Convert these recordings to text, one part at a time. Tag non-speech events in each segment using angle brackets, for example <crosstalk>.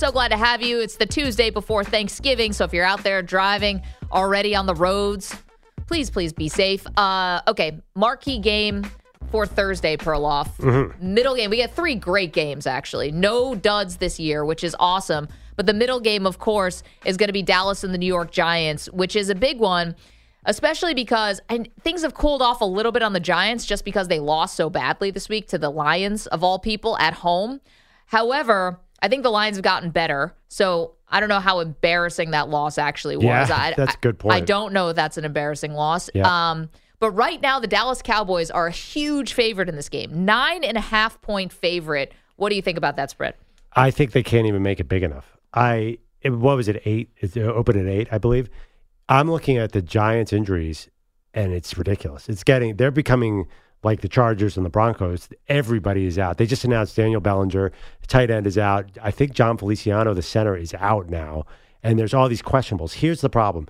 So glad to have you. It's the Tuesday before Thanksgiving, so if you're out there driving already on the roads, please, please be safe. Uh, okay, marquee game for Thursday, Perloff. Mm-hmm. Middle game. We get three great games, actually. No duds this year, which is awesome. But the middle game, of course, is going to be Dallas and the New York Giants, which is a big one, especially because and things have cooled off a little bit on the Giants just because they lost so badly this week to the Lions, of all people, at home. However, I think the Lions have gotten better. So I don't know how embarrassing that loss actually was. Yeah, I, that's a good point. I don't know if that's an embarrassing loss. Yeah. Um, but right now, the Dallas Cowboys are a huge favorite in this game. Nine and a half point favorite. What do you think about that spread? I think they can't even make it big enough. I it, what was it eight? It opened at eight, I believe. I'm looking at the Giants' injuries, and it's ridiculous. It's getting they're becoming like the Chargers and the Broncos. Everybody is out. They just announced Daniel Bellinger, tight end, is out. I think Jon Feliciano, the center, is out now, and there's all these questionables. Here's the problem.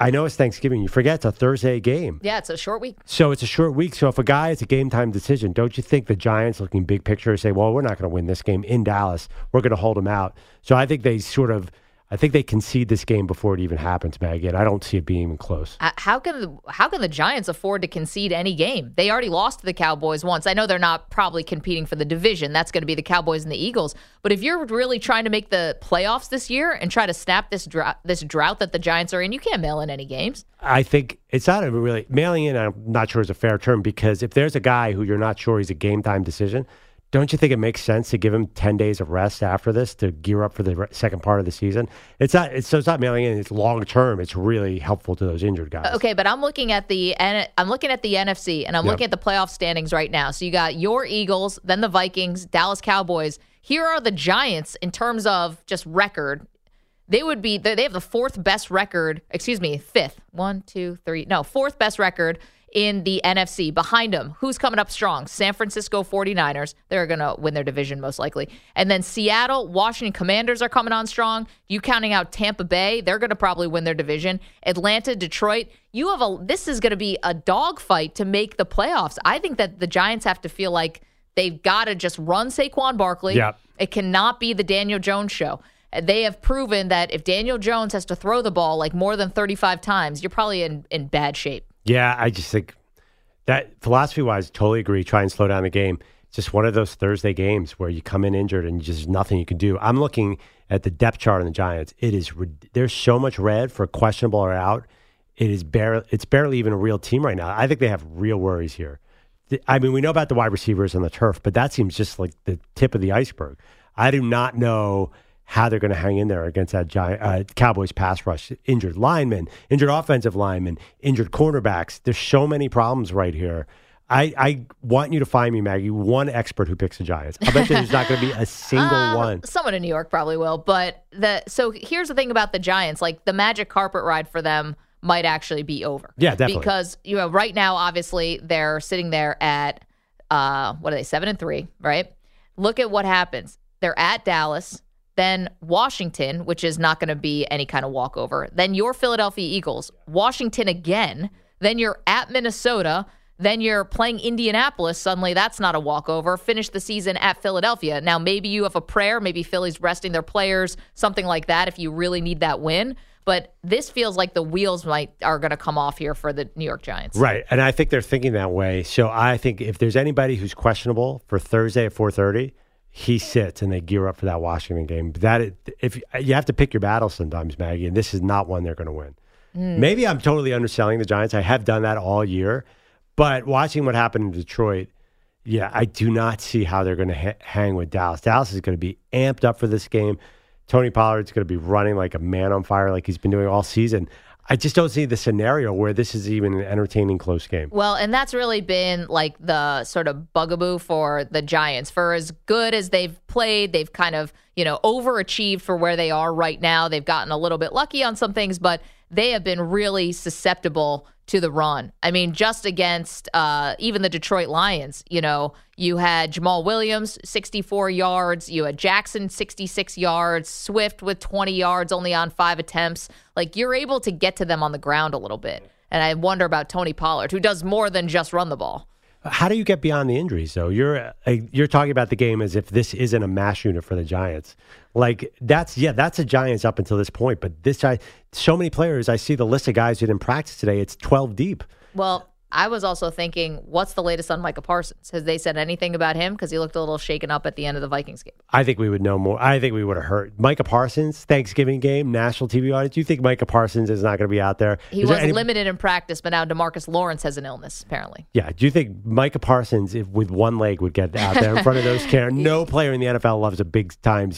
I know it's Thanksgiving. You forget it's a Thursday game. Yeah, it's a short week. So it's a short week. So if a guy is a game time decision, don't you think the Giants, looking big picture, say, well, we're not going to win this game in Dallas. We're going to hold them out. So I think they sort of, I think they concede this game before it even happens, Maggie. And I don't see it being even close. Uh, How can the, how can the Giants afford to concede any game? They already lost to the Cowboys once. I know they're not probably competing for the division. That's going to be the Cowboys and the Eagles. But if you're really trying to make the playoffs this year and try to snap this drought, this drought that the Giants are in, you can't mail in any games. I think it's not even really mailing in. I'm not sure is a fair term because if there's a guy who you're not sure he's a game time decision, don't you think it makes sense to give him 10 days of rest after this to gear up for the re- second part of the season? It's not, it's, so it's not mailing in. It's long term. It's really helpful to those injured guys. Okay, but I'm looking at the N- I'm looking at the NFC and I'm Yep. looking at the playoff standings right now. So you got your Eagles, then the Vikings, Dallas Cowboys. Here are the Giants in terms of just record. They would be they have the fourth best record, excuse me, fifth. One, two, three. No, fourth best record in the NFC. Behind them, who's coming up strong? San Francisco 49ers. They're going to win their division most likely. And then Seattle, Washington Commanders are coming on strong. You counting out Tampa Bay, they're going to probably win their division. Atlanta, Detroit. You have a this is going to be a dogfight to make the playoffs. I think that the Giants have to feel like they've got to just run Saquon Barkley. Yep. It cannot be the Daniel Jones show. They have proven that if Daniel Jones has to throw the ball like more than 35 times, you're probably in, in bad shape. Yeah, I just think that philosophy wise, totally agree. Try and slow down the game. It's just one of those Thursday games where you come in injured and just nothing you can do. I'm looking at the depth chart on the Giants. It is there's so much red for questionable or out. It is barely it's barely even a real team right now. I think they have real worries here. I mean, we know about the wide receivers on the turf, but that seems just like the tip of the iceberg. I do not know how they're going to hang in there against that giant uh, Cowboys pass rush. Injured linemen, injured offensive linemen, injured cornerbacks. There's so many problems right here. I, I want you to find me, Maggie, one expert who picks the Giants. I bet you there's not going to be a single Uh, <laughs> one. Someone in New York probably will, but the so here's the thing about the Giants: like the magic carpet ride for them might actually be over. Yeah, definitely. Because you know, right now, obviously, they're sitting there at uh, what are they, seven and three, right? Look at what happens. They're at Dallas, then Washington, which is not going to be any kind of walkover. Then your Philadelphia Eagles, Washington again. Then you're at Minnesota. Then you're playing Indianapolis. Suddenly, that's not a walkover. Finish the season at Philadelphia. Now, maybe you have a prayer. Maybe Philly's resting their players, something like that, if you really need that win. But this feels like the wheels might are going to come off here for the New York Giants. Right, and I think they're thinking that way. So I think if there's anybody who's questionable for Thursday at 4:30, he sits and they gear up for that Washington game. That if you have to pick your battle sometimes, Maggie, and this is not one they're going to win. Mm. Maybe I'm totally underselling the Giants. I have done that all year, but watching what happened in Detroit, yeah, I do not see how they're going to ha- hang with Dallas. Dallas is going to be amped up for this game. Tony Pollard's going to be running like a man on fire, like he's been doing all season. I just don't see the scenario where this is even an entertaining close game. Well, and that's really been like the sort of bugaboo for the Giants. For as good as they've played, they've kind of, you know, overachieved for where they are right now. They've gotten a little bit lucky on some things, but they have been really susceptible to the run. I mean, just against uh, even the Detroit Lions, you know, you had Jamaal Williams, 64 yards. You had Jackson, 66 yards. Swift with 20 yards, only on five attempts. Like, you're able to get to them on the ground a little bit. And I wonder about Tony Pollard, who does more than just run the ball. How do you get beyond the injuries, though? You're uh, you're talking about the game as if this isn't a mash unit for the Giants. Like that's yeah, that's a Giants up until this point. But this guy, so many players. I see the list of guys who didn't practice today. It's twelve deep. Well, I was also thinking, what's the latest on Micah Parsons? Has they said anything about him? Because he looked a little shaken up at the end of the Vikings game. I think we would know more. I think we would have heard Micah Parsons Thanksgiving game national TV audience. Do you think Micah Parsons is not going to be out there? He Is was there any- limited in practice, but now Demarcus Lawrence has an illness, apparently. Yeah. Do you think Micah Parsons, if with one leg, would get out there in front of those <laughs> cameras? No player in the NFL loves a big time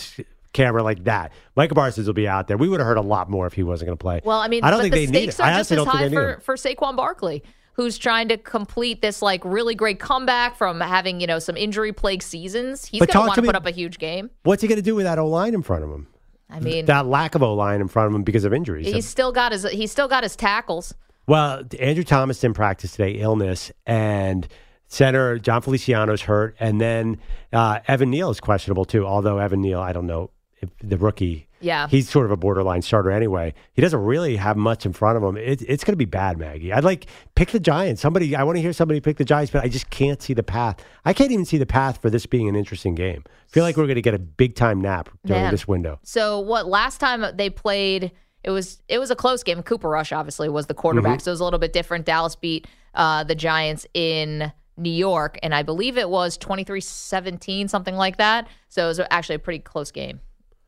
camera like that. Micah Parsons will be out there. We would have heard a lot more if he wasn't going to play. Well, I mean, I don't think the they need stakes it. are I just as don't think high they need for, for Saquon Barkley, who's trying to complete this like really great comeback from having, you know, some injury plagued seasons. He's going to want to put up a huge game. What's he going to do with that O line in front of him? I mean, That lack of O line in front of him because of injuries. he's still got his he's still got his tackles. Well, Andrew Thomas didn't practice today, illness, and center Jon Feliciano's hurt, and then uh, Evan Neal is questionable too. Although Evan Neal, I don't know if the rookie, Yeah. he's sort of a borderline starter anyway. He doesn't really have much in front of him. It, it's going to be bad, Maggie. I'd like pick the Giants. Somebody, I want to hear somebody pick the Giants, but I just can't see the path. I can't even see the path for this being an interesting game. I feel like we're going to get a big time nap during Man. this window. So what last time they played it was it was a close game. Cooper Rush obviously was the quarterback, Mm-hmm. so it was a little bit different. Dallas beat uh, the Giants in New York, and I believe it was 23-17, something like that. So it was actually a pretty close game.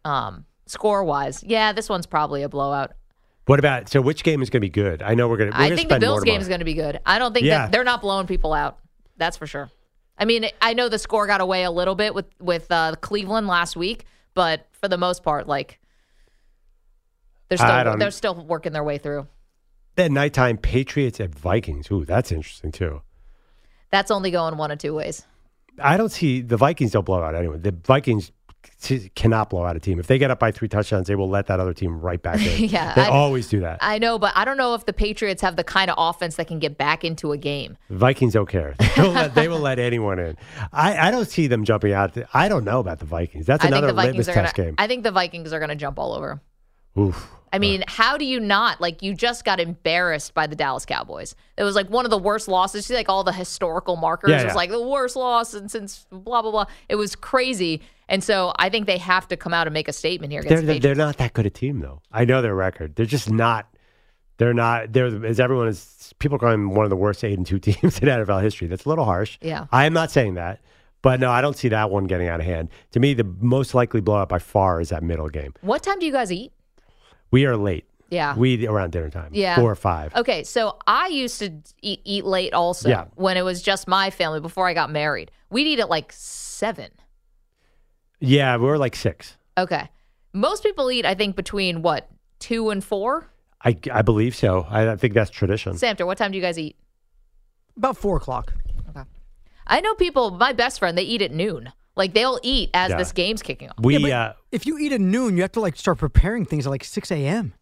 Um, score wise. Yeah, this one's probably a blowout. What about so? Which game is going to be good? I know we're going to. I think the Bills game is going to be good. I don't think Yeah. that they're not blowing people out. That's for sure. I mean, I know the score got away a little bit with with uh, Cleveland last week, but for the most part, like they're still they're still working their way through. Then nighttime Patriots at Vikings. Ooh, that's interesting too. That's only going one of two ways. I don't see the Vikings don't blow out anyone. The Vikings cannot blow out a team. If they get up by three touchdowns, they will let that other team right back in. <laughs> Yeah, they I- always do that. I know, but I don't know if the Patriots have the kind of offense that can get back into a game. Vikings don't care. <laughs> They will let, they will let anyone in. I, I don't see them jumping out. I don't know about the Vikings. That's another Vikings litmus are gonna. test game. I think the Vikings are going to jump all over. Oof. I mean, how do you not? Like, you just got embarrassed by the Dallas Cowboys. It was like one of the worst losses. See, like all the historical markers Yeah, It yeah. was like the worst loss since, since blah blah blah. It was crazy, and so I think they have to come out and make a statement here They're, the they're, not that good a team, though. I know their record. They're just not. They're not. They're as everyone is. People call them one of the worst eight and two <laughs> teams in NFL history. That's a little harsh. Yeah. I am not saying that, but no, I don't see that one getting out of hand. To me, the most likely blowout by far is that middle game. What time do you guys eat? We are late. Yeah. We eat around dinner time. Yeah. Four or five. Okay, so I used to eat, eat late also Yeah. when it was just my family before I got married. We'd eat at like seven. Yeah, we're like six. Okay. Most people eat, I think, between what, two and four? I, I believe so. I, I think that's tradition. Samter, what time do you guys eat? About four o'clock. I know people, my best friend, they eat at noon. Like they'll eat as Yeah. this game's kicking off. We Yeah, but uh, if you eat at noon, you have to like start preparing things at like six a.m.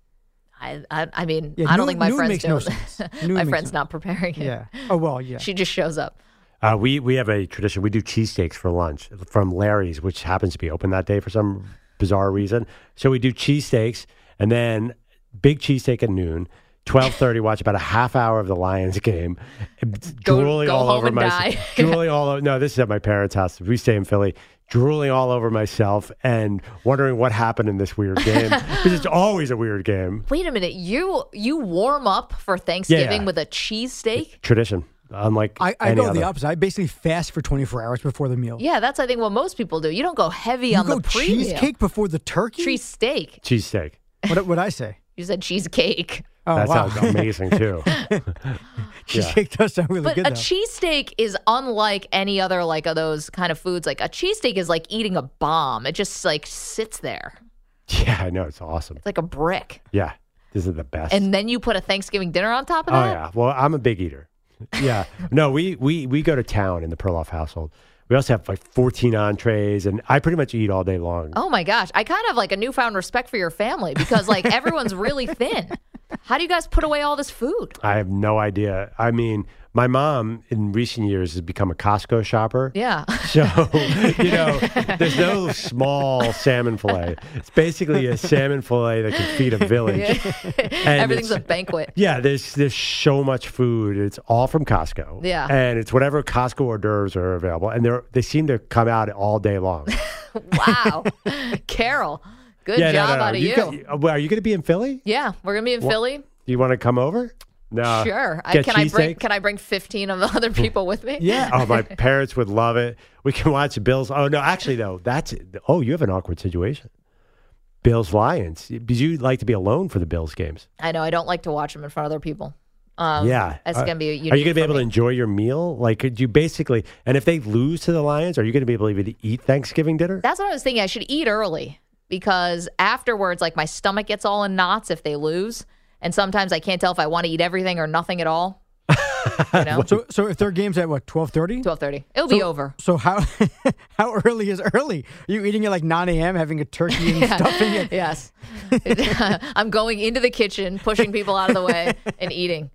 I, I, I mean, Yeah, I don't noon- think my noon friends makes do. no sense. <laughs> Noon my makes friend's no- not preparing it. Yeah. Oh well, yeah. She just shows up. Uh, we we have a tradition. We do cheesesteaks for lunch from Larry's, which happens to be open that day for some bizarre reason. So we do cheesesteaks and then big cheesesteak at noon. Twelve thirty. Watch about a half hour of the Lions game. <laughs> Go- drooling go all home over and my die. <laughs> drooling all over. No, this is at my parents' house. We stay in Philly. Drooling all over myself and wondering what happened in this weird game <laughs> because it's always a weird game. Wait a minute. You you warm up for Thanksgiving Yeah. with a cheesesteak? Tradition, unlike I, I any go the opposite. I basically fast for twenty four hours before the meal. Yeah, that's I think what most people do. You don't go heavy You on go the pre-meal. cheesecake before the turkey. Cheesesteak. cheesesteak. What would I say? <laughs> You said cheesecake. Oh that wow, sounds amazing too. <laughs> cheesecake does sound really But good But a though. cheesesteak is unlike any other like of those kind of foods. Like a cheesesteak is like eating a bomb. It just like sits there. Yeah, I know it's awesome. It's like a brick. Yeah, this is the best. And then you put a Thanksgiving dinner on top of that? oh yeah, well I'm a big eater. Yeah, no, we we we go to town in the Perloff household. We also have like 14 entrees, and I pretty much eat all day long. Oh my gosh. I kind of like a newfound respect for your family because like everyone's really thin. How do you guys put away all this food? I have no idea. I mean, My mom, in recent years, has become a Costco shopper. Yeah. <laughs> So, you know, <laughs> there's no small salmon fillet. It's basically a salmon fillet that can feed a village. <laughs> And Everything's a banquet. yeah, there's there's so much food. It's all from Costco. Yeah. and it's whatever Costco hors d'oeuvres are available, and they they seem to come out all day long. Wow. Carol, good yeah, job no, no, no. out of you. go- well, are you going to be in Philly? yeah, we're gonna be in Philly. You want to come over? No. Sure. I, can I bring cheesesteak? can I bring 15 of the other people with me? Yeah. Oh, my parents would love it. We can watch Bills. Oh no, actually no. that's oh, you have an awkward situation. Bills Lions. Because you like to be alone for the Bills games. I know I don't like to watch them in front of other people. Um, yeah, That's Uh, gonna be. Are you going going to be able to enjoy your meal? Like, could you basically? And if they lose to the Lions, are you going to be able to eat Thanksgiving dinner? That's what I was thinking. I should eat early because afterwards, like my stomach gets all in knots if they lose, and sometimes I can't tell if I want to eat everything or nothing at all. <laughs> You know, So, so if their game's at what twelve thirty? twelve thirty, it'll be over. So how <laughs> how early is early? Are you eating at like nine a.m. having a turkey and <laughs> stuffing it? Yes, I'm going into the kitchen, pushing people out of the way, and eating.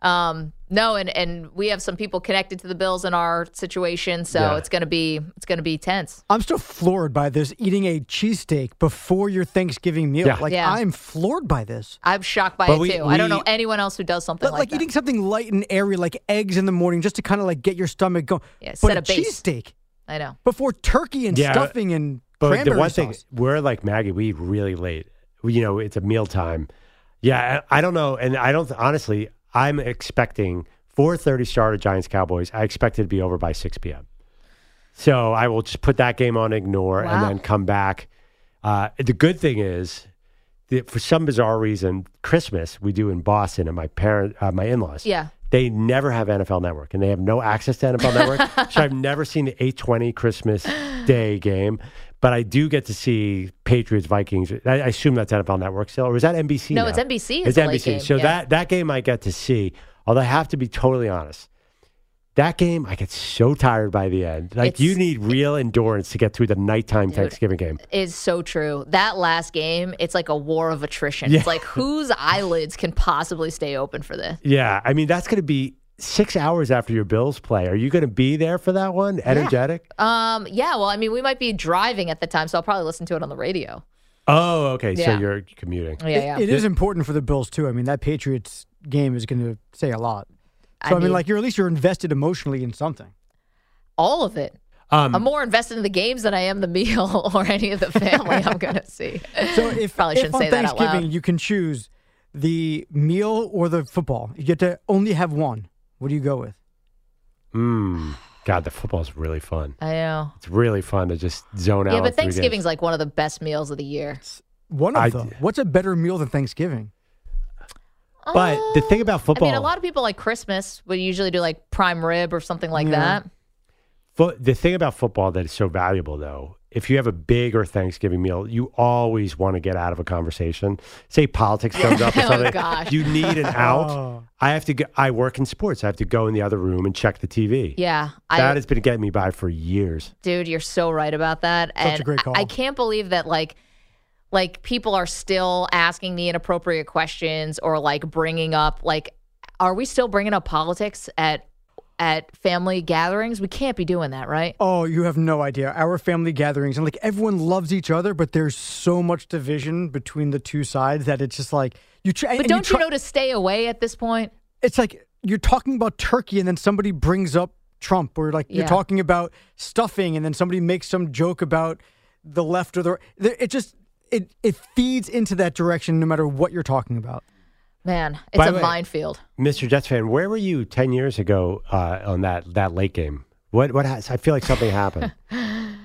Um, no, and and we have some people connected to the Bills in our situation, so Yeah. it's gonna be it's gonna be tense. I'm still floored by this eating a cheesesteak before your Thanksgiving meal. Yeah. Like Yeah. I'm floored by this. I'm shocked by But it we- too. I don't know anyone else who does something like But like, like, that. eating something light and airy, like eggs in the morning, just to kind of like get your stomach going. Yeah, but a a cheesesteak I know. before turkey and Yeah, stuffing and But cranberry the one sauce. thing we're like Maggie, we eat really late. We- You know, it's a meal time. Yeah, I, I don't know, and I don't honestly. I'm expecting 4:30 start of Giants Cowboys. I expect it to be over by 6 p.m. So I will just put that game on ignore and then come back. Uh, the good thing is, that for some bizarre reason, Christmas we do in Boston, and my parent, uh, my in-laws, Yeah. they never have NFL Network, and they have no access to NFL Network. <laughs> so I've never seen the 8:20 Christmas Day game, but I do get to see Patriots Vikings. I, I assume that's NFL Network still, or is that NBC? No, now? it's NBC. It's NBC. game, So yeah. that that game I get to see. Although I have to be totally honest, that game I get so tired by the end. Like It's- you need real endurance to get through the nighttime Dude. Thanksgiving game. is so true. That last game, it's like a war of attrition. Yeah. It's like whose <laughs> eyelids can possibly stay open for this? Yeah, I mean that's going to be six hours after your Bills play. Are you going to be there for that one? Energetic? Um, yeah, well, I mean, we might be driving at the time, so I'll probably listen to it on the radio. Oh, okay. So you're commuting. Yeah, yeah. It is important for the Bills too. I mean, that Patriots game is going to say a lot. So I, mean, mean- like you're at least you're invested emotionally in something. All of it. Um, I'm more invested in the games than I am the meal <laughs> or any of the family I'm <laughs> going to see. So <laughs> if Probably if shouldn't on say that out Thanksgiving loud. you can choose the meal or the football, you get to only have one. What do you go with? mm, God, the football's really fun. I know. It's really fun to just zone out. Yeah, but Thanksgiving's like one of the best meals of the year. One of I- them. What's a better meal than Thanksgiving? But the thing about football, I mean, a lot of people like Christmas would usually do like prime rib or something like Yeah. that. fo- the thing about football that is so valuable, though, if you have a big or Thanksgiving meal, you always want to get out of a conversation. Say politics comes up or <laughs> Oh, something, gosh. you need an <laughs> out. Oh. I have to. Go, I work in sports. I have to go in the other room and check the TV. Yeah. that I, has been getting me by for years. dude, you're so right about that. Such a and great I- call. I can't believe that like like people are still asking the inappropriate questions or like bringing up like are we still bringing up politics at at family gatherings? We can't be doing that, right? Oh, you have no idea. Our family gatherings and like everyone loves each other, but there's so much division between the two sides that it's just like you. Try, But don't you, try- know to stay away at this point? It's like you're talking about turkey, and then somebody brings up Trump, or like you're talking about stuffing, and then somebody makes some joke about the left or the. right. It just it it feeds into that direction no matter what you're talking about. Man, it's By a way- minefield. Mr. Jets fan, where were you ten years ago uh, on that that late game? What what? Has, I feel like something happened. <laughs>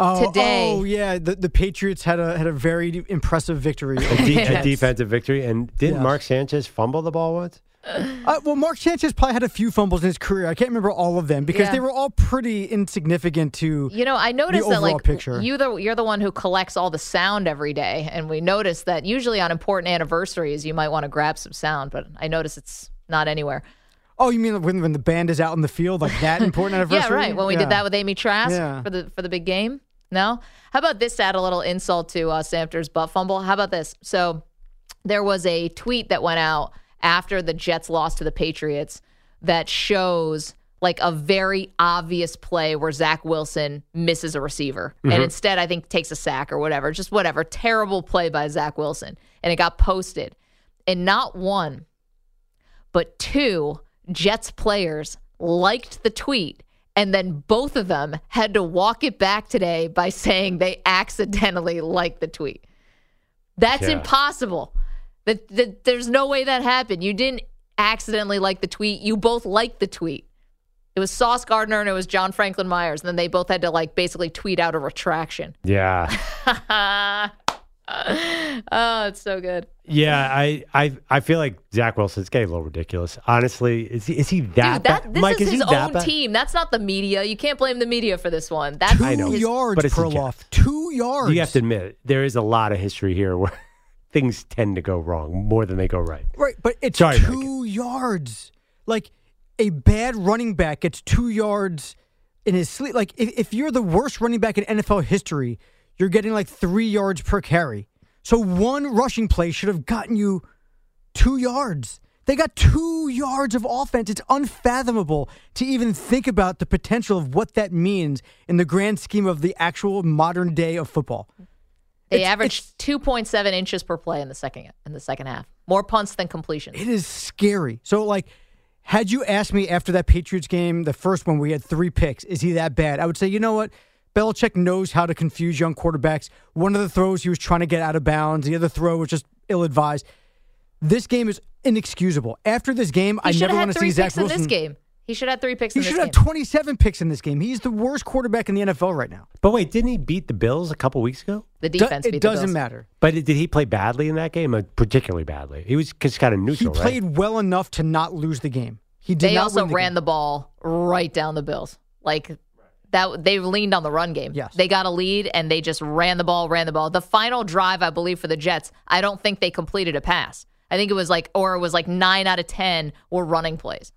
Oh, Today- oh yeah, the, the Patriots had a had a very impressive victory. a, de- a defensive victory, and didn't Yes. Mark Sanchez fumble the ball once? Uh, well, Mark Sanchez probably had a few fumbles in his career. I can't remember all of them because Yeah. they were all pretty insignificant to. You know, I noticed that like picture. you the you're the one who collects all the sound every day, and we noticed that usually on important anniversaries you might want to grab some sound, but I notice it's not anywhere. Oh, you mean when when the band is out in the field like that important <laughs> anniversary? Yeah, right. When we Yeah. did that with Amy Trask Yeah. for the for the big game. No, how about this? To add a little insult to uh, Samter's butt fumble. How about this? So there was a tweet that went out after the Jets lost to the Patriots that shows like a very obvious play where Zach Wilson misses a receiver and mm-hmm. instead I think takes a sack or whatever, just whatever. Terrible play by Zach Wilson. And it got posted. And not one, but two Jets players liked the tweet. And then both of them had to walk it back today by saying they accidentally liked the tweet. That's Yeah. impossible. That, that there's no way that happened. You didn't accidentally like the tweet. You both liked the tweet. It was Sauce Gardner and it was John Franklin Myers. And then they both had to like basically tweet out a retraction. Yeah. <laughs> oh, it's so good. Yeah, I, I I feel like Zach Wilson's getting a little ridiculous. Honestly, is he is he that Dude, that bad? this Mike, is he his own bad? team. That's not the media. You can't blame the media for this one. That's Two I know. yards, But it's the Perloff. Two yards. You have to admit there is a lot of history here where things tend to go wrong more than they go right. Right, but it's Sorry, two yards. Like a bad running back gets two yards in his sleep. Like if, if you're the worst running back in NFL history, you're getting like three yards per carry. So one rushing play should have gotten you two yards. They got two yards of offense. It's unfathomable to even think about the potential of what that means in the grand scheme of the actual modern day of football. They It's- averaged two point seven inches per play in the second in the second half. More punts than completions. It is scary. So, like, had you asked me after that Patriots game, the first one we had three picks, is he that bad? I would say, you know what? Belichick knows how to confuse young quarterbacks. One of the throws he was trying to get out of bounds. The other throw was just ill advised. This game is inexcusable. After this game, He I never want to see Zach picks in Wilson. this game. He should have three picks He in this should have game. 27 picks in this game. He's the worst quarterback in the NFL right now. But wait, didn't he beat the Bills a couple weeks ago? the Do- defense. it beat the doesn't Bills. matter. But did he play badly in that game? Uh, Particularly badly. He was just kind of He neutral, right? played well enough to not lose the game. He did They not also win the ran game. the ball right down the Bills. Like that they leaned on the run game. Yes. They got a lead and they just ran the ball, ran the ball. The final drive, I believe, for the Jets, I don't think they completed a pass. I think it was like or it was like nine out of ten were running plays.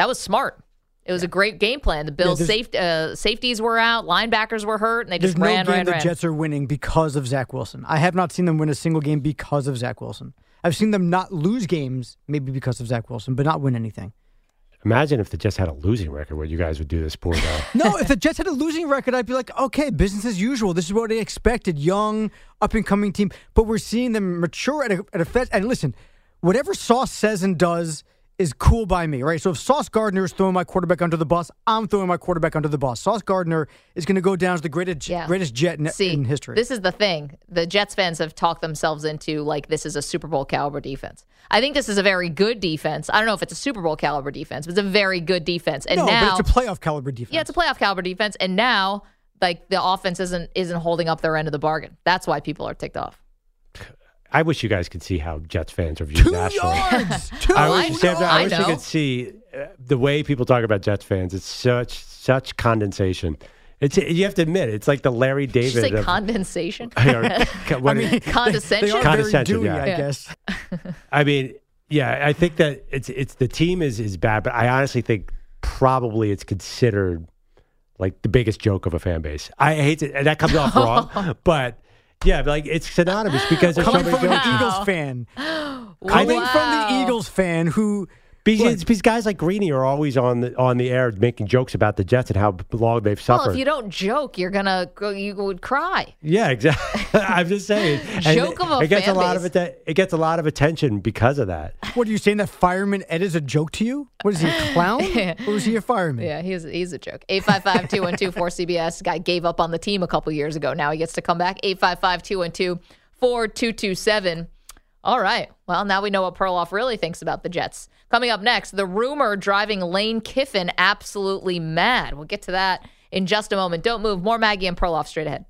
That was smart. It was a great game plan. The Bills' there's- safe, uh, safeties were out, linebackers were hurt, and they There's just no ran, game ran, the ran. Jets are winning because of Zach Wilson. I have not seen them win a single game because of Zach Wilson. I've seen them not lose games, maybe because of Zach Wilson, but not win anything. Imagine if the Jets had a losing record, what you guys would do this poor guy. <laughs> No, if the Jets had a losing record, I'd be like, okay, business as usual. This is what I expected. Young, up and coming team. But we're seeing them mature at a, at a fast. And listen, whatever Sauce says and does is cool by me, right? So if Sauce Gardner is throwing my quarterback under the bus, I'm throwing my quarterback under the bus. Sauce Gardner is going to go down as the greatest, Yeah. greatest jet in, See, in history. This is the thing. The Jets fans have talked themselves into like this is a Super Bowl caliber defense. I think this is a very good defense. I don't know if it's a Super Bowl caliber defense, but it's a very good defense. And no, now, but it's a playoff caliber defense. yeah, it's a playoff caliber defense. And now, like the offense isn't isn't holding up their end of the bargain. That's why people are ticked off. I wish you guys could see how Jets fans are viewed Two nationally. yards. <laughs> Two I I wish, know, Sam, I wish you could see uh, the way people talk about Jets fans. It's such such condensation. It's you have to admit it's like the Larry Did you David. say of- condensation? <laughs> or- <laughs> I mean, Condescension? They very Condescension, dewy, yeah. I guess. I mean, yeah, I think that it's it's the team is is bad, but I honestly think probably it's considered like the biggest joke of a fan base. I hate to, and that comes off wrong, but yeah, like it's synonymous because there's so Coming many from an. Eagles fan. <gasps> Wow. Coming from the Eagles fan who Because, because guys like Greeny are always on the on the air making jokes about the Jets and how long they've suffered. Well, if you don't joke, you're gonna. You would cry. yeah, exactly. <laughs> I'm just saying. <laughs> And Joke of a it gets a lot base. of atten- it gets a lot of attention because of that. What are you saying? That fireman Ed is a joke to you? What is he, a clown? <laughs> or is he a fireman? Yeah, he's he's a joke. 855-212-4CBS. Guy gave up on the team a couple years ago. Now he gets to come back. 855-212-4227. All right. Well, now we know what Perloff really thinks about the Jets. Coming up next, the rumor driving Lane Kiffin absolutely mad. We'll get to that in just a moment. Don't move. More Maggie and Perloff straight ahead.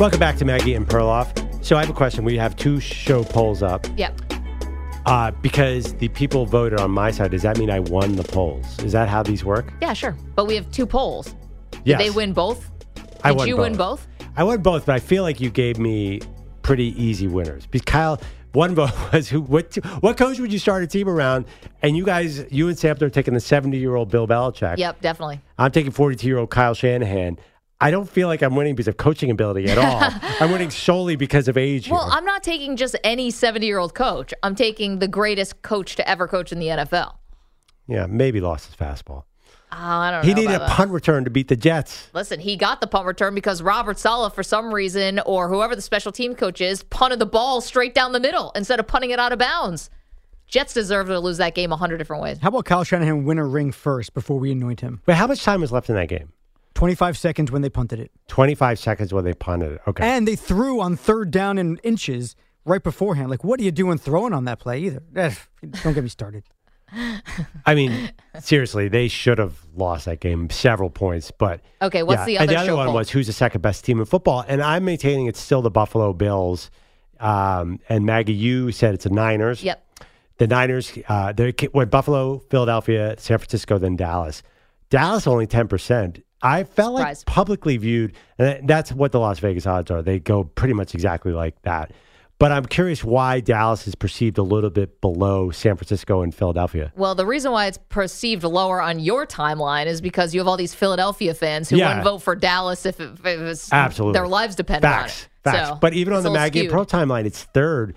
Welcome back to Maggie and Perloff. So I have a question. We have two show polls up. Yep. Uh, because the people voted on my side, does that mean I won the polls? Is that how these work? Yeah, sure. But we have two polls. Yes. Did Yes. they win both? Did I won you win both? I won both, but I feel like you gave me pretty easy winners. Because Kyle, one vote <laughs> was who? What? What coach would you start a team around? And you guys, you and Samter are taking the seventy-year-old Bill Belichick. Yep, definitely. I'm taking forty-two-year-old Kyle Shanahan. I don't feel like I'm winning because of coaching ability at all. <laughs> I'm winning solely because of age. Well, here. I'm not taking just any 70 year old coach. I'm taking the greatest coach to ever coach in the NFL. Yeah, maybe lost his fastball. Oh, I don't He know. needed a about that. punt return to beat the Jets. Listen, he got the punt return because Robert Saleh, for some reason, or whoever the special team coach is, punted the ball straight down the middle instead of punting it out of bounds. Jets deserve to lose that game a hundred different ways. How about Kyle Shanahan win a ring first before we anoint him? Wait, how much time was left in that game? 25 seconds when they punted it. 25 seconds when they punted it. Okay. And they threw on third down and inches right beforehand. Like, what are you doing throwing on that play either? Eh, Don't get me started. I mean, seriously, they should have lost that game several points. But Okay, what's yeah. the And other the other one poll? was who's the second best team in football, and I'm maintaining it's still the Buffalo Bills. Um, and Maggie, you said it's the Niners. Yep. The Niners, uh, they went Buffalo, Philadelphia, San Francisco, then Dallas. Dallas only ten percent. I felt Surprise. like publicly viewed, and that's what the Las Vegas odds are. They go pretty much exactly like that. But I'm curious why Dallas is perceived a little bit below San Francisco and Philadelphia. Well, the reason why it's perceived lower on your timeline is because you have all these Philadelphia fans who Yeah. wouldn't vote for Dallas if it, if it was Absolutely. their lives depend Facts. on it. Facts. So, but even on the Maggie. Pro timeline, it's third.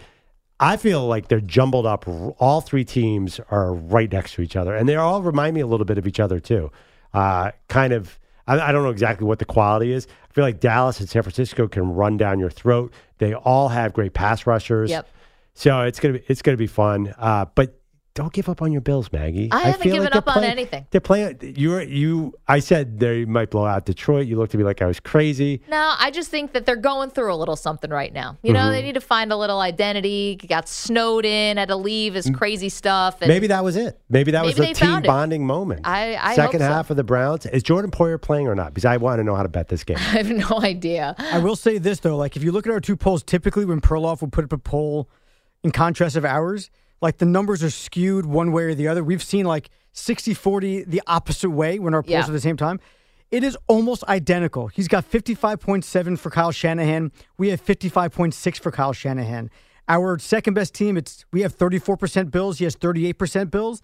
I feel like they're jumbled up. All three teams are right next to each other, and they all remind me a little bit of each other too. Uh, kind of. I, I don't know exactly what the quality is. I feel like Dallas and San Francisco can run down your throat. They all have great pass rushers. Yep. So it's gonna be it's gonna be fun. Uh, but don't give up on your Bills, Maggie. I haven't feel given like they're up on playing- anything. They're playing. You you. I said they might blow out Detroit. You looked at me like I was crazy. No, I just think that they're going through a little something right now. You know, Mm-hmm. they need to find a little identity. Got snowed in, had to leave his crazy stuff. And Maybe that was it. Maybe that was the team found it. bonding moment. I- I Second hope so. half of the Browns. Is Jordan Poyer playing or not? Because I want to know how to bet this game. <laughs> I have no idea. I will say this, though. Like, if you look at our two polls, typically when Perloff will put up a poll in contrast of ours, like the numbers are skewed one way or the other. We've seen like 60 40 the opposite way when our polls Yeah. are at the same time. It is almost identical. He's got 55.7 for Kyle Shanahan. We have 55.6 for Kyle Shanahan. Our second best team, it's we have 34% Bills. He has 38% Bills.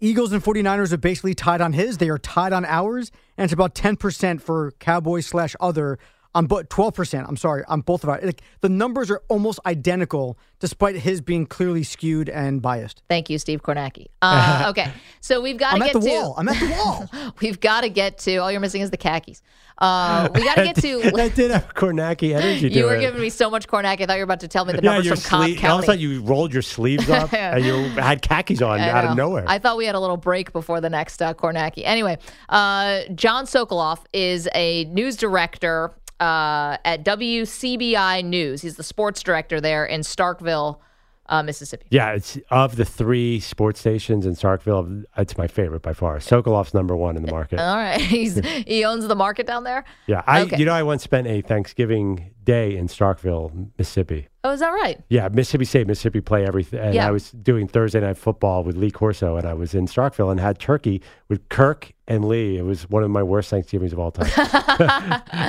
Eagles and 49ers are basically tied on his. They are tied on ours. And it's about 10% for Cowboys slash other on but 12%. I'm sorry, on both of our. Like, the numbers are almost identical despite his being clearly skewed and biased. Thank you, Steve Kornacki. Uh, <laughs> okay, so we've got to at get the to. wall. I'm at the wall. <laughs> We've got to get to. All you're missing is the khakis. Uh, we got to get to. that did have Kornacki energy You were it. giving me so much Kornacki. I thought you were about to tell me the yeah, numbers your from Cobb sleeve. All of a County. sudden, you rolled your sleeves up <laughs> and you had khakis on out of nowhere. I thought we had a little break before the next uh, Kornacki. Anyway, uh, John Sokoloff is a news director uh, at WCBI News. He's the sports director there in Starkville, uh, Mississippi. yeah, it's of the three sports stations in Starkville. It's my favorite by far. Sokolov's number one in the market. All right, <laughs> he's <laughs> he owns the market down there. yeah, I. okay. You know, I once spent a Thanksgiving day in Starkville, Mississippi. Oh, is that right? Yeah, Mississippi State, Mississippi play everything. And Yeah. I was doing Thursday night football with Lee Corso, and I was in Starkville and had turkey with Kirk and Lee. It was one of my worst Thanksgivings of all time. <laughs>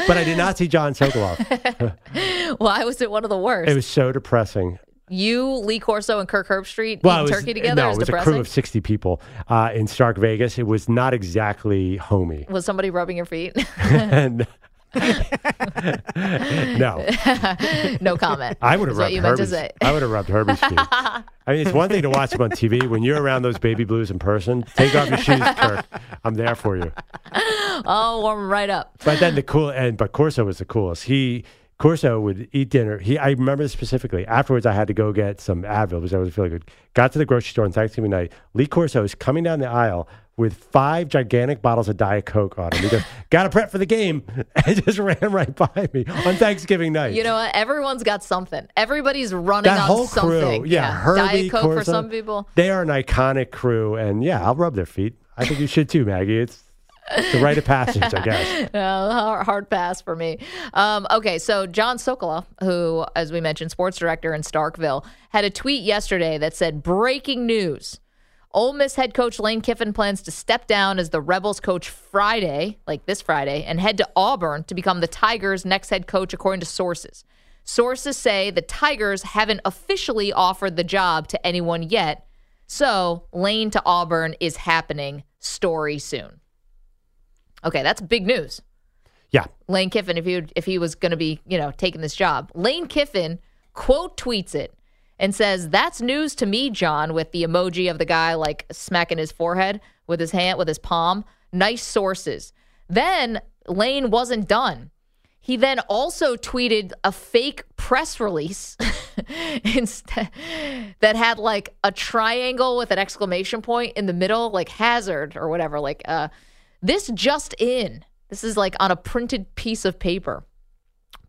but I did not see John Sokoloff. Why was it one of the worst? It was so depressing. You, Lee Corso, and Kirk Herbstreit Well, was, turkey together no, is it was depressing. a crew of 60 people uh, in Stark Vegas. It was not exactly homey. was somebody rubbing your feet? and <laughs> <laughs> <laughs> no, no comment. I would have rubbed you meant to Herbie's. I would have rubbed Herbie's feet. I mean, it's one thing to watch them on TV. When you're around those baby blues in person, take off your shoes, Kirk. I'm there for you. Oh, warm right up. But then the cool and but Corso was the coolest. He Corso would eat dinner. He I remember this specifically. Afterwards, I had to go get some Advil because I was feeling good. Got to the grocery store on Thanksgiving night. Lee Corso is coming down the aisle with five gigantic bottles of Diet Coke on him. He goes, <laughs> "Got to prep for the game," <laughs> and just ran right by me on Thanksgiving night. You know what? Everyone's got something. Everybody's running that on whole something. crew, yeah, Herbie, Diet Coke for some people. They are an iconic crew, and yeah, I'll rub their feet. I think you should too, Maggie. It's the rite of passage, I guess. <laughs> Hard, hard pass for me. Um, okay, so John Sokoloff, who, as we mentioned, sports director in Starkville, had a tweet yesterday that said, "Breaking news: Ole Miss head coach Lane Kiffin plans to step down as the Rebels coach Friday, like this Friday, and head to Auburn to become the Tigers' next head coach, according to sources. Sources say the Tigers haven't officially offered the job to anyone yet, so Lane to Auburn is happening. Story soon." Okay, that's big news. Yeah, Lane Kiffin if he if he was going to be you know taking this job. Lane Kiffin quote tweets it and says, That's news to me, John, with the emoji of the guy like smacking his forehead with his hand, with his palm. Nice sources. Then Lane wasn't done. He then also tweeted a fake press release <laughs> instead that had like a triangle with an exclamation point in the middle, like hazard or whatever. Like, uh, this just in. This is like on a printed piece of paper.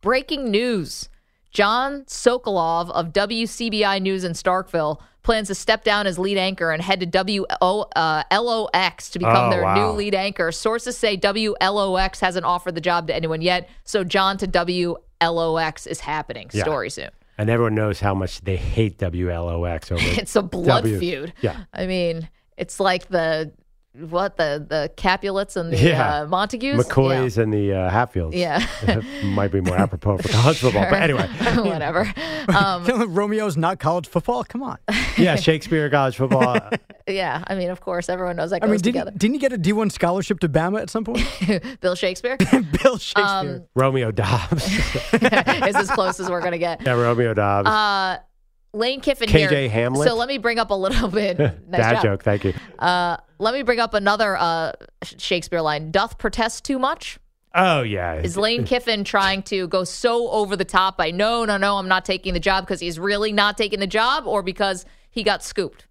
Breaking news. John Sokolov of WCBI News in Starkville plans to step down as lead anchor and head to WLOX uh, to become Oh, their wow. new lead anchor. Sources say WLOX hasn't offered the job to anyone yet, so John to WLOX is happening. Yeah. Story soon. And everyone knows how much they hate WLOX over <laughs> It's a blood W. feud. Yeah. I mean, it's like the what the the Capulets and the Yeah. uh, Montagues. McCoys and the uh, Hatfields. Yeah. <laughs> Might be more apropos for college <laughs> football. But anyway, <laughs> Whatever. Um, Romeo's not college football. Come on. yeah, Shakespeare, college football. yeah. I mean, of course, everyone knows that I goes mean, together. didn't, didn't he get a D1 scholarship to Bama at some point? Bill Shakespeare Bill Shakespeare. Um, Romeo Doubs. is as close as we're gonna get. yeah, Romeo Doubs. Uh, Lane Kiffin KJ here. Hamlet? So let me bring up a little bit. nice Bad job. joke. Thank you. Uh, let me bring up another uh, Shakespeare line. Doth protest too much? Oh, yeah. Is Lane <laughs> Kiffin trying to go so over the top by no, no, no, I'm not taking the job because he's really not taking the job or because he got scooped?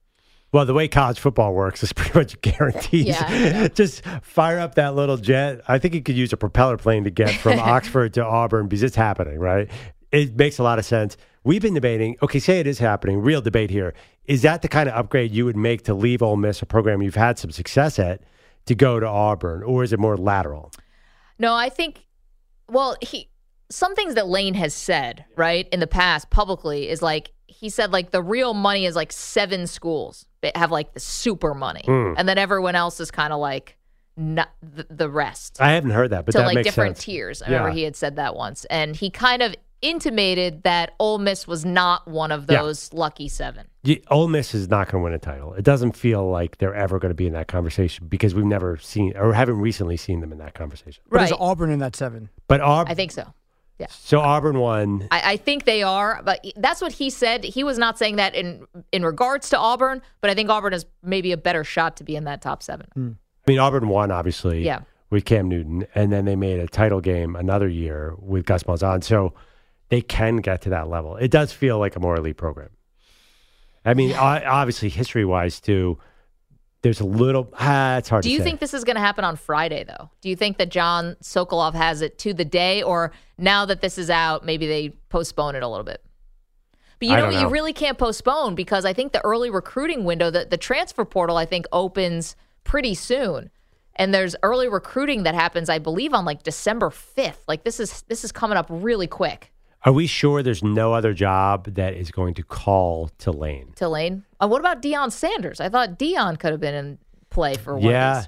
Well, the way college football works is <laughs> pretty much guaranteed. Yeah. <laughs> Just fire up that little jet. I think you could use a propeller plane to get from Oxford to Auburn because it's happening, right? It makes a lot of sense. We've been debating, okay, say it is happening, real debate here. Is that the kind of upgrade you would make to leave Ole Miss, a program you've had some success at, to go to Auburn? Or is it more lateral? No, I think, well, he, some things that Lane has said, right, in the past publicly is like, he said, like, the real money is like seven schools that have like the super money. Hmm. And then everyone else is kind of like, not the, the rest. I haven't heard that, but to that like different sense. tiers. I remember Yeah. he had said that once, and he kind of intimated that Ole Miss was not one of Yeah. those lucky seven. Yeah, Ole Miss is not going to win a title. It doesn't feel like they're ever going to be in that conversation because we've never seen or haven't recently seen them in that conversation. but right. is Auburn in that seven? But Auburn, I think so. Yeah. so. Auburn won. I, I think they are, but that's what he said. He was not saying that in in regards to Auburn, but I think Auburn is maybe a better shot to be in that top seven. Hmm. I mean, Auburn won obviously. Yeah. With Cam Newton, and then they made a title game another year with Gus Malzahn. So they can get to that level. It does feel like a more elite program. I mean, obviously, history wise too. There's a little. Ah, it's hard Do you say. think this is going to happen on Friday, though? Do you think that John Sokolov has it to the day, or now that this is out, maybe they postpone it a little bit? But you know, don't you really can't postpone because I think the early recruiting window, the, the transfer portal, I think opens pretty soon. And there's early recruiting that happens, I believe, on like December 5th. Like this is this is coming up really quick. Are we sure there's no other job that is going to call to Lane? To Lane. Uh, what about Deion Sanders? I thought Deion could have been in play for one Yeah.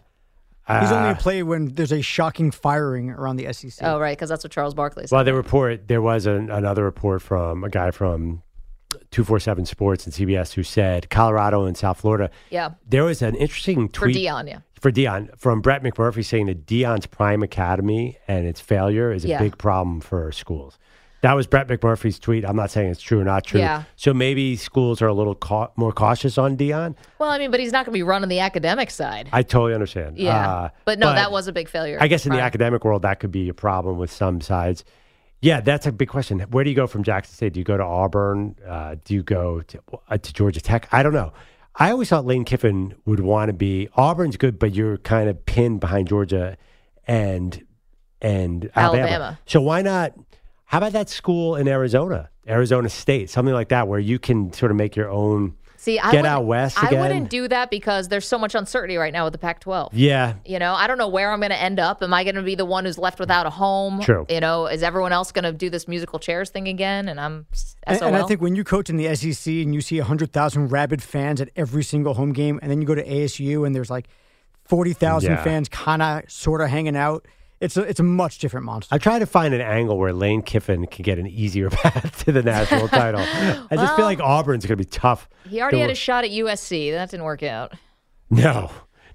of. He's only Uh, in play when there's a shocking firing around the SEC. Oh, right, because that's what Charles Barkley said. Well, the report there was an, another report from a guy from two four seven Sports and CBS who said Colorado and South Florida. yeah, There was an interesting tweet. for Deion, yeah. for Deion from Brett McMurphy saying that Deion's prime academy and its failure is a Yeah. big problem for schools. That was Brett McMurphy's tweet. I'm not saying it's true or not true. Yeah. So maybe schools are a little cau- more cautious on Deion. Well, I mean, but he's not going to be running the academic side. I totally understand. yeah, Uh, but no, that was a big failure. I guess in the academic world, that could be a problem with some sides. Yeah, that's a big question. Where do you go from Jackson State? Do you go to Auburn? Uh, do you go to, uh, to Georgia Tech? I don't know. I always thought Lane Kiffin would want to be Auburn's good, but you're kind of pinned behind Georgia and and Alabama. Alabama. So why not? How about that school in Arizona, Arizona State, something like that, where you can sort of make your own. See, I Get wouldn't- out west I wouldn't do that because there's so much uncertainty right now with the Pac-12. Yeah, You know, I don't know where I'm going to end up. Am I going to be the one who's left without a home? True. You know, is everyone else going to do this musical chairs thing again? And I'm And, and I think when you coach in the SEC and you see 100,000 rabid fans at every single home game, and then you go to ASU and there's like 40,000 Yeah. fans kind of sort of hanging out, it's a, it's a much different monster. I try to find an angle where Lane Kiffin can get an easier <laughs> path to the national <laughs> title. I just feel like Auburn's going to be tough. he already to- had a shot at USC. That didn't work out. No,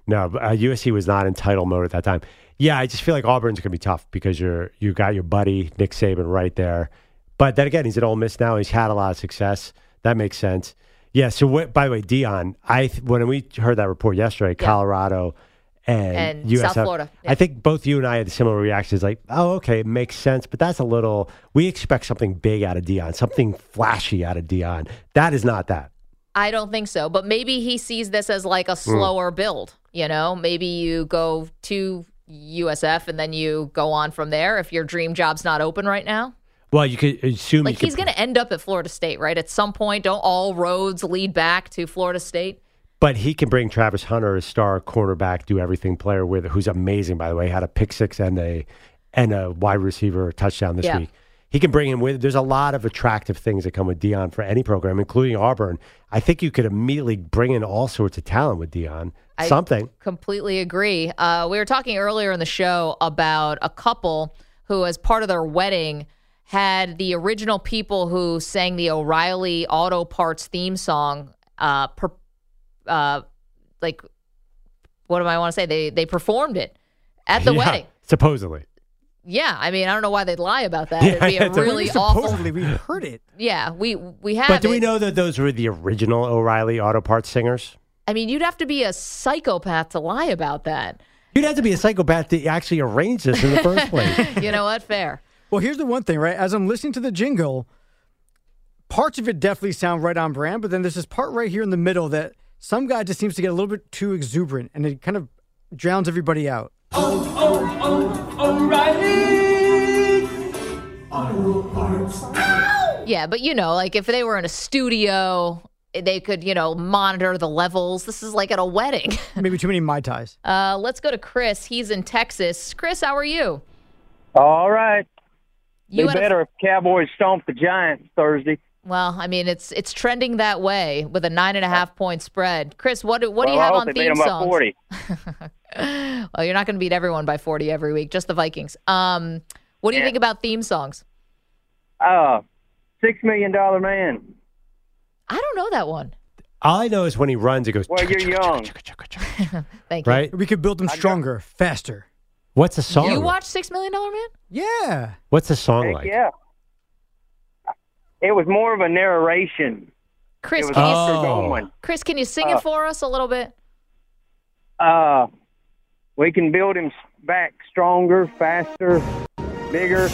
no. Uh, USC was not in title mode at that time. Yeah, I just feel like Auburn's going to be tough because you're you got your buddy Nick Saban right there. But then again, he's at Ole Miss now. He's had a lot of success. That makes sense. Yeah. So, what, by the way, Deion, I th- when we heard that report yesterday, Yeah. And, And USF, South Florida, yeah. I think both you and I had similar reactions. Like, oh, okay, it makes sense, but that's a little. We expect something big out of Deion, something flashy out of Deion. That is not that. I don't think so, but maybe he sees this as like Hmm. a slower build. You know, maybe you go to USF and then you go on from there if your dream job's not open right now. Well, you could assume Like he's going to end up at Florida State, right? At some point, don't all roads lead back to Florida State? But he can bring Travis Hunter, a star cornerback, do everything player with, who's amazing by the way. Had a pick six and a and a wide receiver touchdown this Yeah. week. He can bring him with. There's a lot of attractive things that come with Deion for any program, including Auburn. I think you could immediately bring in all sorts of talent with Deion. I- Something. Completely agree. Uh, we were talking earlier in the show about a couple who, as part of their wedding, had the original people who sang the O'Reilly Auto Parts theme song. Uh, per, uh, like, what do I want to say? They they performed it at the Yeah, wedding. supposedly. Yeah, I mean, I don't know why they'd lie about that. <laughs> Yeah, It'd be a it's a- really awful. Supposedly, we heard it. <laughs> Yeah, we we have. But do we know that those were the original O'Reilly Auto Parts singers? I mean, you'd have to be a psychopath to lie about that. You'd have to be a psychopath to actually arrange this in the first <laughs> place. You know what? Fair. Well, here's the one thing, right? As I'm listening to the jingle, parts of it definitely sound right on brand, but then there's this part right here in the middle that some guy just seems to get a little bit too exuberant and it kind of drowns everybody out. Yeah, but you know, like if they were in a studio, they could, you know, monitor the levels. This is like at a wedding. <laughs> Maybe too many Mai Tais. Uh, let's go to Chris. He's in Texas. Chris, how are you? All right. You Be had a- better if Cowboys stomp the Giants Thursday. Well, I mean, it's it's trending that way with a nine and a half point spread. Chris, what do, what do you well, I have hope on they beat theme them by songs? 40. <laughs> Well, you're not going to beat everyone by forty every week, just the Vikings. Um, what do you Yeah. think about theme songs? Uh, Six Million Dollar Man. I don't know that one. All I know is when he runs, it goes. Well, you're young. <laughs> Thank you. Right? We could build them stronger, faster. What's the song? You watch Six Million Dollar Man? Yeah. What's the song Heck like? yeah. It was more of a narration. Chris, can you, Oscar Oh. Goldman. Chris, can you sing Uh, it for us a little bit? Uh, we can build him back stronger, faster, bigger.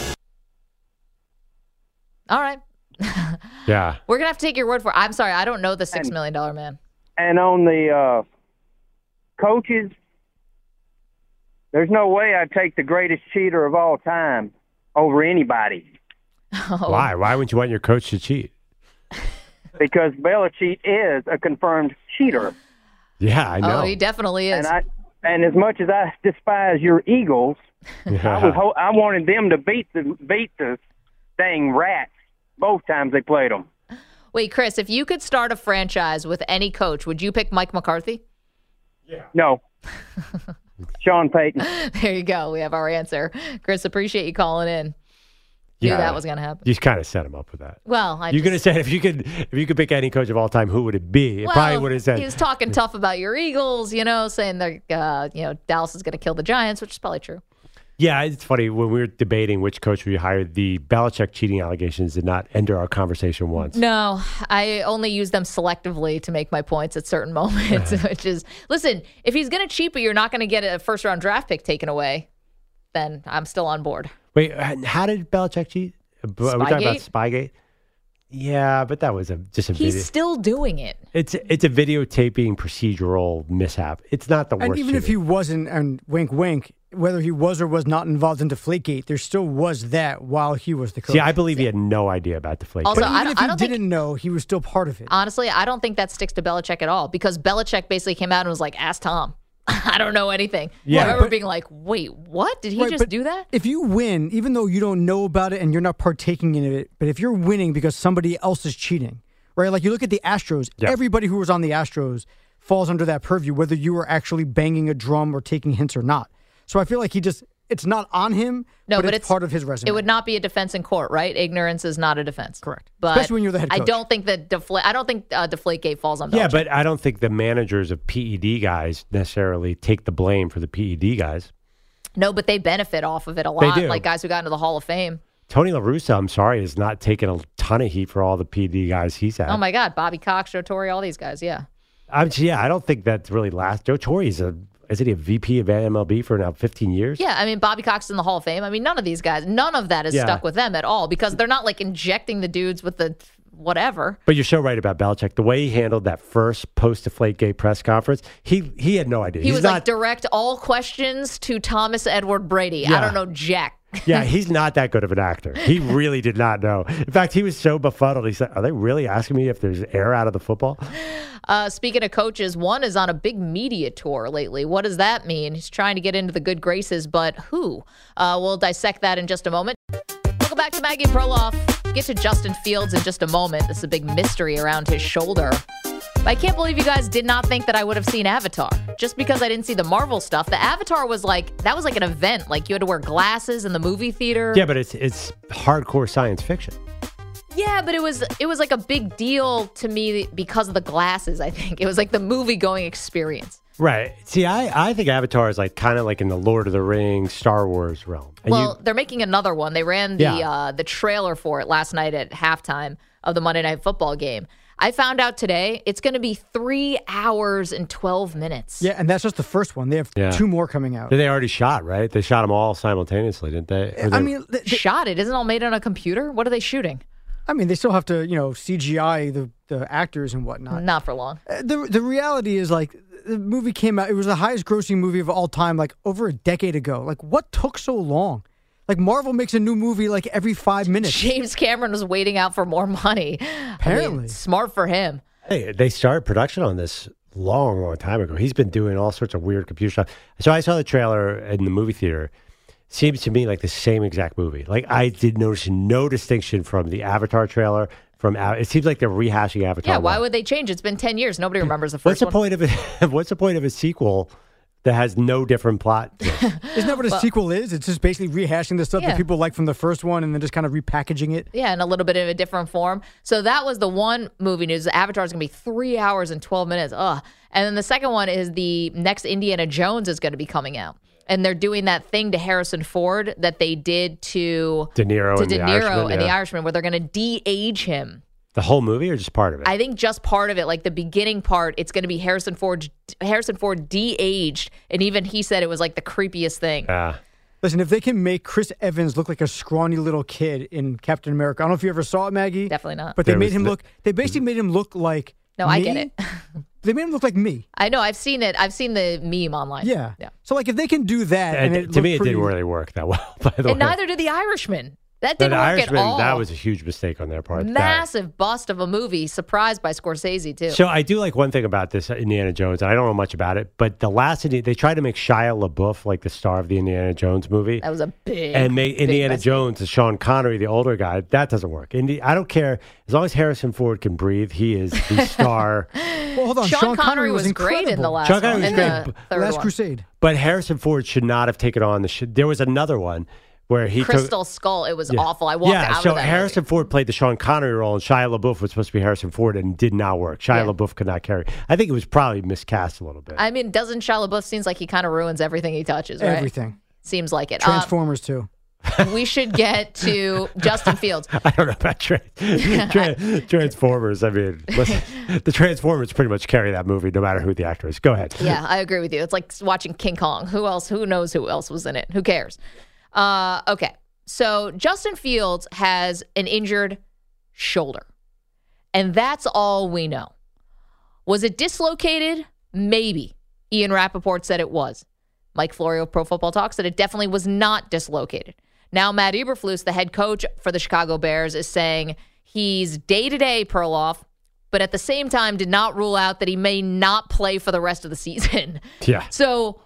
All right. <laughs> Yeah. We're gonna have to take your word for it. I'm sorry, I don't know the six And- million dollar man. And on the uh, coaches, there's no way I'd take the greatest cheater of all time over anybody <laughs> Oh, Why? Why wouldn't you want your coach to cheat? because Belichick is a confirmed cheater. Yeah, I know. Oh, he definitely is. And I and as much as I despise your Eagles, I was ho- I wanted them to beat the beat the dang rats both times they played them. Wait, Chris, if you could start a franchise with any coach, would you pick Mike McCarthy? Yeah. No. <laughs> Sean Payton. There you go. We have our answer. Chris, appreciate you calling in. Knew Yeah. that was gonna happen. You kind of set him up with that. Well, I You could have said if you could if you could pick any coach of all time, who would it be? It well, probably would have said he was talking tough about your Eagles, you know, saying that uh, you know Dallas is going to kill the Giants, which is probably true. Yeah, it's funny when we were debating which coach we hired. The Belichick cheating allegations did not enter our conversation once. No, I only use them selectively to make my points at certain <laughs> moments, <laughs> which is listen, if he's going to cheat, but you're not going to get a first round draft pick taken away, then I'm still on board. Wait, how did Belichick cheat? Uh, are we talking about Spygate? Yeah, but that was a just a He's video. still doing it. It's it's a videotaping procedural mishap. It's not the worst. And even if he wasn't, and wink, wink, whether he was or was not involved in Deflategate, there still was that while he was the coach. see, I believe he had no idea about Deflate. Also, but I even don't- if I he don't didn't know, he was still part of it. Honestly, I don't think that sticks to Belichick at all because Belichick basically came out and was like, "Ask Tom." <laughs> I don't know anything. Yeah, I remember but- being like, "Wait, what? Did he Right, just do that?" If you win, even though you don't know about it and you're not partaking in it, but if you're winning because somebody else is cheating, right? Like you look at the Astros, Yeah. everybody who was on the Astros falls under that purview, whether you were actually banging a drum or taking hints or not. So I feel like he just, it's not on him, No, but, but it's, it's- part of his resume. It would not be a defense in court, right? Ignorance is not a defense. Correct. But Especially when you're the head coach. I don't think that deflate. I don't think uh, Deflategate falls on Belichick. yeah, but I don't think the managers of PED guys necessarily take the blame for the PED guys. no, but they benefit off of it a lot. do. Like guys who got into the Hall of Fame. Tony La Russa, I'm sorry, is not taking a ton of heat for all the PD guys he's had. Oh my God, Bobby Cox, Joe Torre, all these guys. Yeah. I'm, yeah, I don't think that's really last. Joe Torre is a isn't he a VP of MLB for now 15 years? Yeah, I mean Bobby Cox is in the Hall of Fame. I mean none of these guys, none of that is Yeah. stuck with them at all because they're not like injecting the dudes with the whatever. But you're so right about Belichick. The way he handled that first post Deflate Gate press conference, he he had no idea. He he's was not, like direct all questions to Thomas Edward Brady. I don't know Jack. Yeah, he's not that good of an actor. He really did not know. In fact, he was so befuddled. He said, "Are they really asking me if there's air out of the football?" Uh, speaking of coaches, one is on a big media tour lately. What does that mean? He's trying to get into the good graces, but who? Uh, we'll dissect that in just a moment. Welcome back to Maggie Perloff. Get to Justin Fields in just a moment. This is a big mystery around his shoulder. But I can't believe you guys did not think that I would have seen Avatar. Just because I didn't see the Marvel stuff. The Avatar was like, that was like an event. Like you had to wear glasses in the movie theater. Yeah, but it's it's hardcore science fiction. Yeah, but it was it was like a big deal to me because of the glasses, I think. It was like the movie going experience. Right. See, I, I think Avatar is like kind of like in the Lord of the Rings, Star Wars realm. And well, you, they're making another one. They ran the Yeah. uh, the trailer for it last night at halftime of the Monday Night Football game. I found out today it's going to be three hours and twelve minutes. Yeah, and that's just the first one. They have Yeah. two more coming out. they already shot, right? They shot them all simultaneously, didn't they? Or I mean, th- th- Shot it. Isn't it all made on a computer? What are they shooting? I mean, they still have to, you know, CGI the, the actors and whatnot. Not for long. Uh, The the reality is like the movie came out. It was the highest grossing movie of all time, like over a decade ago. Like, what took so long? Like Marvel makes a new movie like every five minutes. James Cameron was waiting out for more money. <laughs> I mean, Apparently. smart for him. Hey, they started production on this long, long time ago. He's been doing all sorts of weird computer stuff. So I saw the trailer in the movie theater. Seems to me like the same exact movie. Like I did notice no distinction from the Avatar trailer. From Av- it seems like they're rehashing Avatar. Yeah, why one. would they change? It's been ten years. Nobody <laughs> remembers the first. What's the one. point of it? <laughs> What's the point of a sequel that has no different plot? to it? Isn't that what a sequel is? It's just basically rehashing the stuff Yeah. that people like from the first one and then just kind of repackaging it. Yeah, in a little bit of a different form. So that was the one movie news. Avatar is going to be three hours and 12 minutes. Ugh. And then the second one is the next Indiana Jones is going to be coming out. And they're doing that thing to Harrison Ford that they did to De Niro to and De the Niro Irishman, and the. Irishman, where they're going to de-age him. the whole movie or just part of it? I think just part of it, like the beginning part, it's going to be Harrison Ford. Harrison Ford de-aged, and even he said it was like the creepiest thing. yeah. Listen, if they can make Chris Evans look like a scrawny little kid in Captain America, I don't know if you ever saw it, Maggie. Definitely not. But they There made him the- look. They basically made him look like. No, I me. get it. <laughs> They made him look like me. I know. I've seen it. I've seen the meme online. Yeah. Yeah. So like, if they can do that, and, And it to me, it looked didn't really work that well. <laughs> By the way, And neither did the Irishman. That didn't work Irishman, at all. that was a huge mistake on their part. That- massive bust of a movie, surprised by Scorsese too. So I do like one thing about this uh, Indiana Jones. and I don't know much about it, but the last they tried to make Shia LaBeouf like the star of the Indiana Jones movie, that was a big and make big Indiana mistake. Jones as Sean Connery, the older guy. That doesn't work. Indi- I don't care as long as Harrison Ford can breathe. He is the <laughs> star. Well, hold on. Sean, Connery, was, incredible. great in the last Sean Connery one. was in great, the third Last one. Crusade. but Harrison Ford should not have taken on the. Sh- there was another one where he took. Crystal Skull. It was awful. I walked yeah, out so of that. Harrison movie. Ford played the Sean Connery role, and Shia LaBeouf was supposed to be Harrison Ford, and did not work. Shia Yeah. LaBeouf could not carry. I think it was probably miscast a little bit. I mean, doesn't Shia LaBeouf seems like he kind of ruins everything he touches, right? Everything. Seems like it. Transformers too. Uh, we should get to <laughs> Justin Fields. I don't know about tra- <laughs> tra- Transformers. I mean, listen, the Transformers pretty much carry that movie, no matter who the actor is. Go ahead. Yeah, I agree with you. It's like watching King Kong. Who else? Who knows who else was in it? Who cares? Uh, okay, so Justin Fields has an injured shoulder, and that's all we know. Was it dislocated? Maybe. Ian Rapoport said it was. Mike Florio of Pro Football Talk said it definitely was not dislocated. Now, Matt Eberflus, the head coach for the Chicago Bears, is saying he's day to day Perloff, but at the same time did not rule out that he may not play for the rest of the <laughs> season. Yeah. So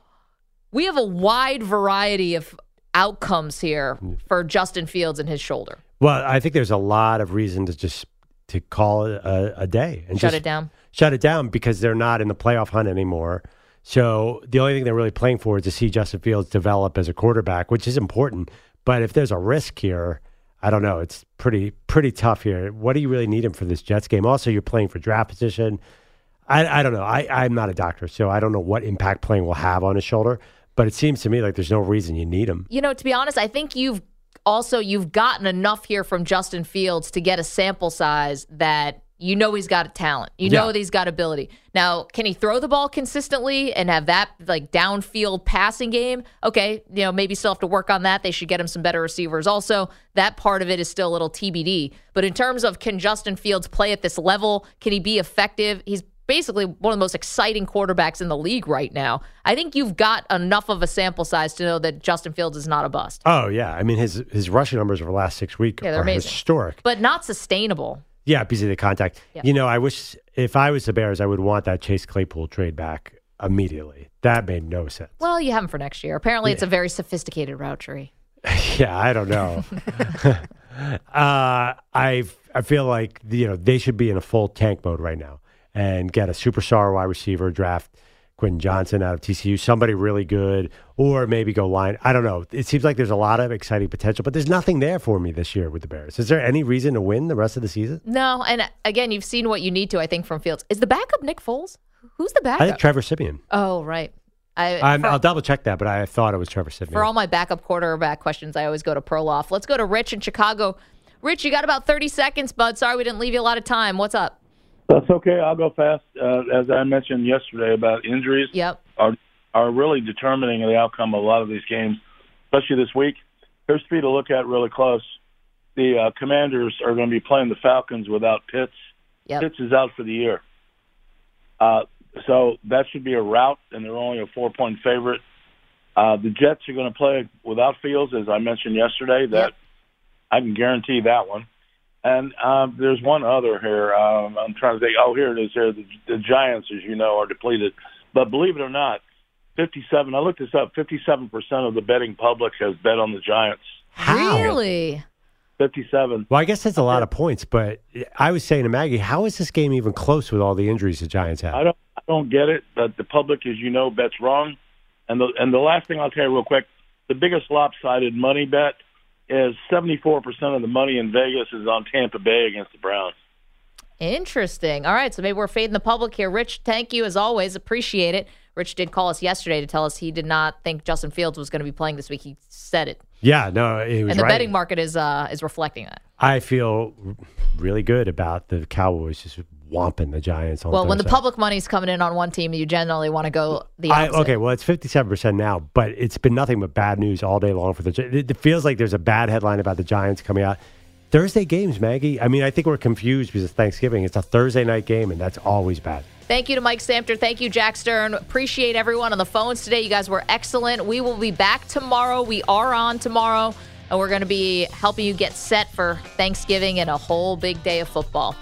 we have a wide variety of outcomes here for Justin Fields and his shoulder. Well, I think there's a lot of reason to just to call it a, a day and Shut it down. Shut it down because they're not in the playoff hunt anymore. So the only thing they're really playing for is to see Justin Fields develop as a quarterback, which is important. But if there's a risk here, I don't know. It's pretty pretty tough here. What do you really need him for this Jets game? Also, you're playing for draft position. I, I don't know. I, I'm not a doctor, so I don't know what impact playing will have on his shoulder. But it seems to me like there's no reason you need him. You know, to be honest, I think you've also you've gotten enough here from Justin Fields to get a sample size that you know he's got a talent. You know that he's got ability. Now, can he throw the ball consistently and have that like downfield passing game? Okay, you know, maybe still have to work on that. They should get him some better receivers. Also, that part of it is still a little TBD. But in terms of can Justin Fields play at this level? Can he be effective? He's basically one of the most exciting quarterbacks in the league right now. I think you've got enough of a sample size to know that Justin Fields is not a bust, Oh yeah, I mean his his rushing numbers over the last six weeks Yeah, they're amazing. historic. but not sustainable. Yeah, because of the contact. Yeah. You know, I wish if I was the Bears, I would want that Chase Claypool trade back immediately. That made no sense. Well, you have him for next year. Apparently, it's a very sophisticated route tree. <laughs> yeah, I don't know. <laughs> <laughs> uh, I I feel like you know they should be in a full tank mode right now and get a superstar wide receiver draft. Quentin Johnston out of TCU, somebody really good, or maybe go line. I don't know. It seems like there's a lot of exciting potential, but there's nothing there for me this year with the Bears. Is there any reason to win the rest of the season? No, and again, you've seen what you need to, I think, from Fields. Is the backup Nick Foles? Who's the backup? I think Trevor Siemian. oh, right. I, I'm, for, I'll double check that, but I thought it was Trevor Siemian. for all my backup quarterback questions, I always go to Perloff. Let's go to Rich in Chicago. Rich, you got about 30 seconds, bud. Sorry we didn't leave you a lot of time. What's up? That's okay. I'll go fast. Uh, as I mentioned yesterday about injuries Yep. are are really determining the outcome of a lot of these games, especially this week. Here's you to look at really close. The uh, Commanders are going to be playing the Falcons without Pitts. Yep. Pitts is out for the year. Uh, so that should be a rout, and they're only a four-point favorite. Uh, the Jets are going to play without Fields, as I mentioned yesterday. That Yep. I can guarantee that one. And um, there's one other here. Um, I'm trying to think. Oh, here it is. Here, the, the Giants, as you know, are depleted. But believe it or not, 57. I looked this up. 57 percent of the betting public has bet on the Giants. How? Really? 57. Well, I guess that's a lot of points, but I was saying to Maggie, how is this game even close with all the injuries the Giants have? I don't. I don't get it. But the public, as you know, bets wrong. And the and the last thing I'll tell you real quick, the biggest lopsided money bet is 74 percent of the money in Vegas is on Tampa Bay against the Browns. Interesting. All right, so maybe we're fading the public here. Rich, thank you as always. Appreciate it. Rich did call us yesterday to tell us he did not think Justin Fields was going to be playing this week. He said it, Yeah, no, it was and the right. betting market is uh, is reflecting that. I feel really good about the Cowboys just whomping the Giants on Well, when the public money's coming in on one team, you generally want to go the I, okay, well, it's fifty-seven percent now, but it's been nothing but bad news all day long for the. It, it feels like there's a bad headline about the Giants coming out. Thursday games, Maggie. I mean, I think we're confused because it's Thanksgiving. It's a Thursday night game, and that's always bad. Thank you to Mike Samter. Thank you, Jack Stern. Appreciate everyone on the phones today. You guys were excellent. We will be back tomorrow. We are on tomorrow, and we're going to be helping you get set for Thanksgiving and a whole big day of football.